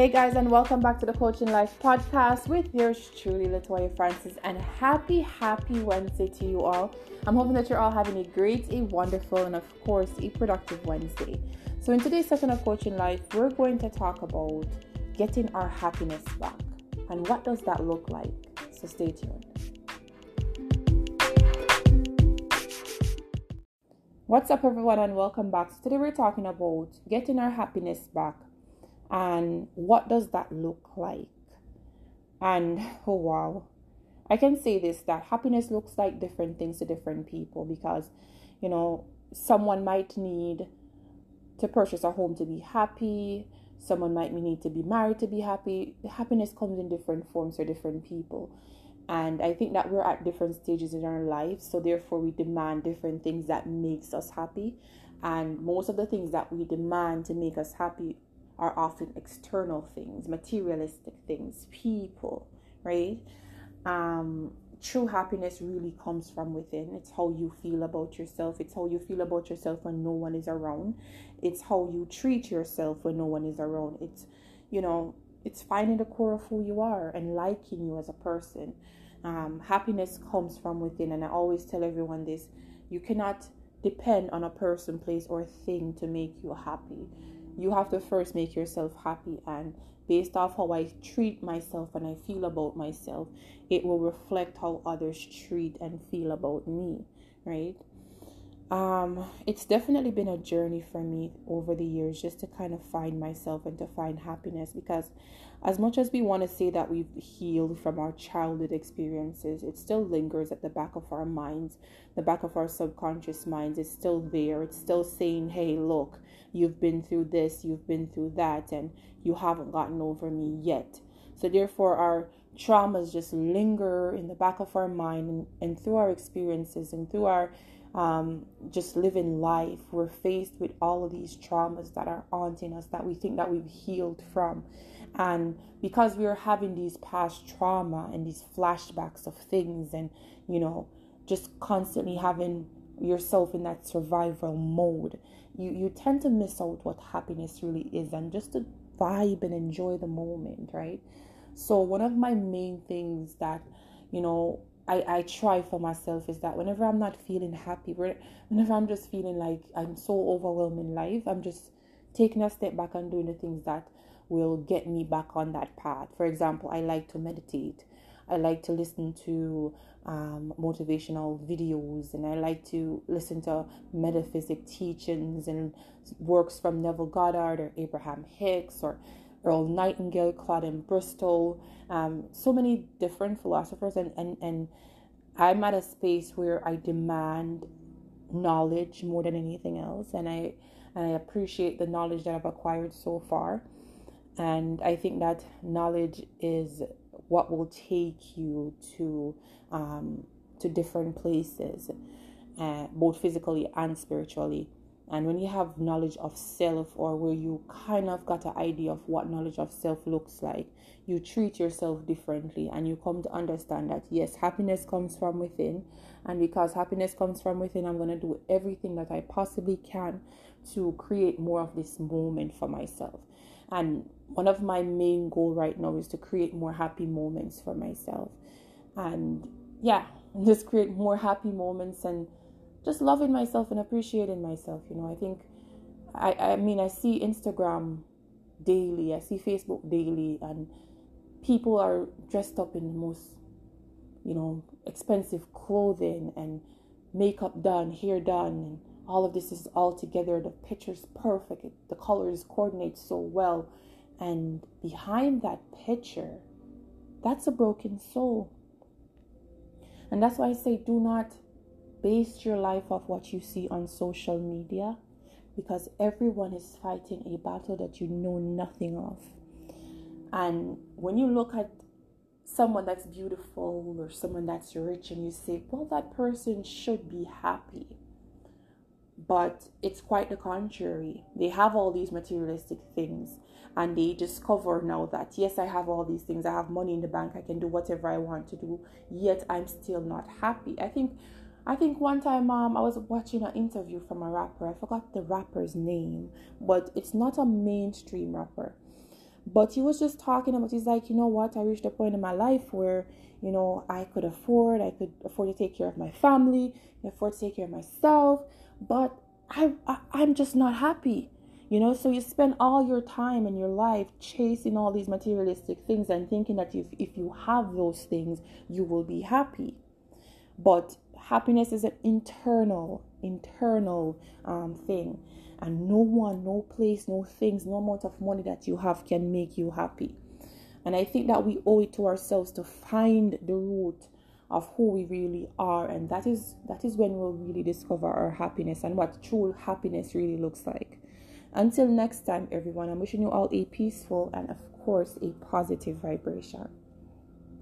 Hey guys, and welcome back to the Coaching Life podcast with yours truly, Latoya Francis. And happy, happy Wednesday to you all. I'm hoping that you're all having a great, a wonderful, and of course, a productive Wednesday. So, in today's session of Coaching Life, we're going to talk about getting our happiness back. And what does that look like? So, stay tuned. What's up, everyone, and welcome back. So, today we're talking about getting our happiness back and what does that look like? And oh wow. I can say this that happiness looks like different things to different people because you know someone might need to purchase a home to be happy. Someone might need to be married to be happy. Happiness comes in different forms for different people. And i think that we're at different stages in our lives so therefore we demand different things that makes us happy. And most of the things that we demand to make us happy are often external things, materialistic things, people, right? Um, true happiness really comes from within. It's how you feel about yourself. It's how you feel about yourself when no one is around. It's how you treat yourself when no one is around. It's, you know, it's finding the core of who you are and liking you as a person. Um, happiness comes from within. And I always tell everyone this you cannot depend on a person, place, or thing to make you happy you have to first make yourself happy and based off how I treat myself and I feel about myself, it will reflect how others treat and feel about me, right? Um, it's definitely been a journey for me over the years just to kind of find myself and to find happiness because as much as we want to say that we've healed from our childhood experiences, it still lingers at the back of our minds, the back of our subconscious minds. It's still there. It's still saying, hey, look, you've been through this, you've been through that, and you haven't gotten over me yet. So, therefore, our traumas just linger in the back of our mind and, and through our experiences and through our um, just living life, we're faced with all of these traumas that are haunting us that we think that we've healed from. And because we are having these past trauma and these flashbacks of things, and you know, just constantly having yourself in that survival mode, you, you tend to miss out what happiness really is and just to vibe and enjoy the moment, right? So, one of my main things that, you know, I, I try for myself is that whenever I'm not feeling happy, whenever I'm just feeling like I'm so overwhelmed in life, I'm just taking a step back and doing the things that will get me back on that path. For example, I like to meditate. I like to listen to um, motivational videos and I like to listen to metaphysic teachings and works from Neville Goddard or Abraham Hicks or Earl Nightingale, Claudine Bristol, um, so many different philosophers and, and, and I'm at a space where I demand knowledge more than anything else and I and I appreciate the knowledge that I've acquired so far. And I think that knowledge is what will take you to um, to different places, uh, both physically and spiritually. And when you have knowledge of self, or where you kind of got an idea of what knowledge of self looks like, you treat yourself differently and you come to understand that yes, happiness comes from within. And because happiness comes from within, I'm going to do everything that I possibly can to create more of this moment for myself. And one of my main goal right now is to create more happy moments for myself. And yeah, just create more happy moments and just loving myself and appreciating myself. You know, I think I I mean I see Instagram daily, I see Facebook daily and people are dressed up in the most, you know, expensive clothing and makeup done, hair done, and all of this is all together. The picture's perfect, the colors coordinate so well. And behind that picture, that's a broken soul. And that's why I say do not base your life off what you see on social media because everyone is fighting a battle that you know nothing of. And when you look at someone that's beautiful or someone that's rich and you say, well, that person should be happy. But it's quite the contrary. They have all these materialistic things and they discover now that yes i have all these things i have money in the bank i can do whatever i want to do yet i'm still not happy i think i think one time um, i was watching an interview from a rapper i forgot the rapper's name but it's not a mainstream rapper But he was just talking about, he's like, you know what? I reached a point in my life where, you know, I could afford, I could afford to take care of my family, afford to take care of myself, but I, I I'm just not happy. You know, so you spend all your time in your life chasing all these materialistic things and thinking that if, if you have those things, you will be happy. But happiness is an internal, internal um, thing. And no one, no place, no things, no amount of money that you have can make you happy. And I think that we owe it to ourselves to find the root of who we really are and that is that is when we'll really discover our happiness and what true happiness really looks like until next time everyone i'm wishing you all a peaceful and of course a positive vibration